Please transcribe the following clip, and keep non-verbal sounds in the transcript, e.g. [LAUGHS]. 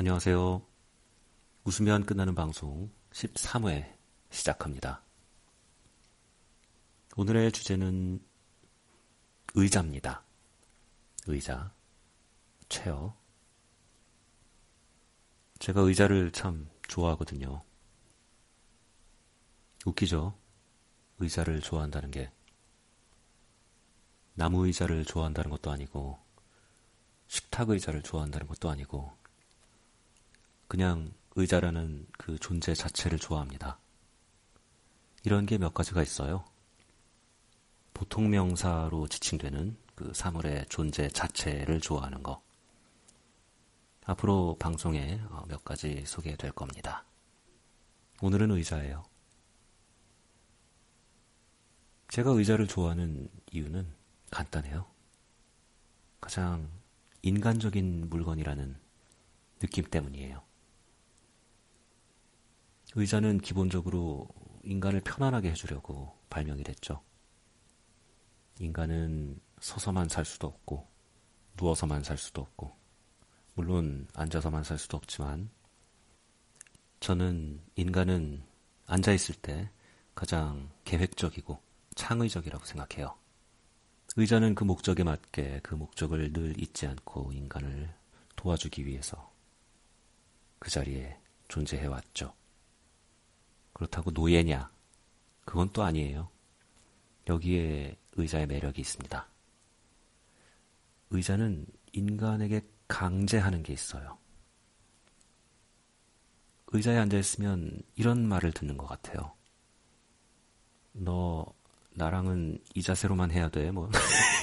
안녕하세요. 웃으면 끝나는 방송 13회 시작합니다. 오늘의 주제는 의자입니다. 의자, 체어. 제가 의자를 참 좋아하거든요. 웃기죠? 의자를 좋아한다는 게. 나무 의자를 좋아한다는 것도 아니고, 식탁 의자를 좋아한다는 것도 아니고, 그냥 의자라는 그 존재 자체를 좋아합니다. 이런 게 몇 가지가 있어요. 보통 명사로 지칭되는 그 사물의 존재 자체를 좋아하는 거. 앞으로 방송에 어, 몇 가지 소개될 겁니다. 오늘은 의자예요. 제가 의자를 좋아하는 이유는 간단해요. 가장 인간적인 물건이라는 느낌 때문이에요. 의자는 기본적으로 인간을 편안하게 해주려고 발명이 됐죠. 인간은 서서만 살 수도 없고, 누워서만 살 수도 없고, 물론 앉아서만 살 수도 없지만, 저는 인간은 앉아있을 때 가장 계획적이고 창의적이라고 생각해요. 의자는 그 목적에 맞게 그 목적을 늘 잊지 않고 인간을 도와주기 위해서 그 자리에 존재해왔죠. 그렇다고 노예냐? 그건 또 아니에요. 여기에 의자의 매력이 있습니다. 의자는 인간에게 강제하는 게 있어요. 의자에 앉아있으면 이런 말을 듣는 것 같아요. 너 나랑은 이 자세로만 해야 돼. 뭐 [LAUGHS]